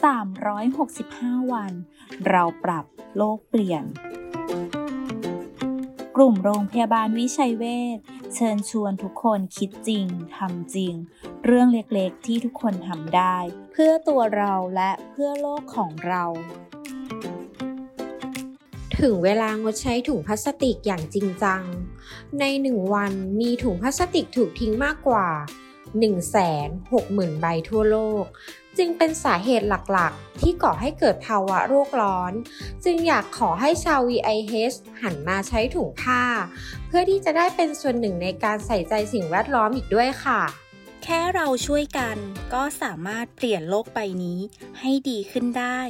365 วัน เราปรับโลกเปลี่ยน กลุ่มโรงพยาบาลวิชัยเวชเชิญชวนทุกคนคิดจริงทำจริง เรื่องเล็กๆที่ทุกคนทำได้ เพื่อตัวเราและเพื่อโลกของเรา ถึงเวลางดใช้ถุงพลาสติกอย่างจริงจัง ในหนึ่งวันมีถุงพลาสติกถูกทิ้งมากกว่า 160,000 ใบทั่วโลก จึงเป็นสาเหตุหลักๆ ที่ก่อให้เกิดภาวะโรคร้อน จึงอยากขอให้ชาว VIH หันมาใช้ถุงผ้า เพื่อที่จะได้เป็นส่วนหนึ่งในการใส่ใจสิ่งแวดล้อมอีกด้วยค่ะ แค่เราช่วยกันก็สามารถเปลี่ยนโลกใบนี้ให้ดีขึ้นได้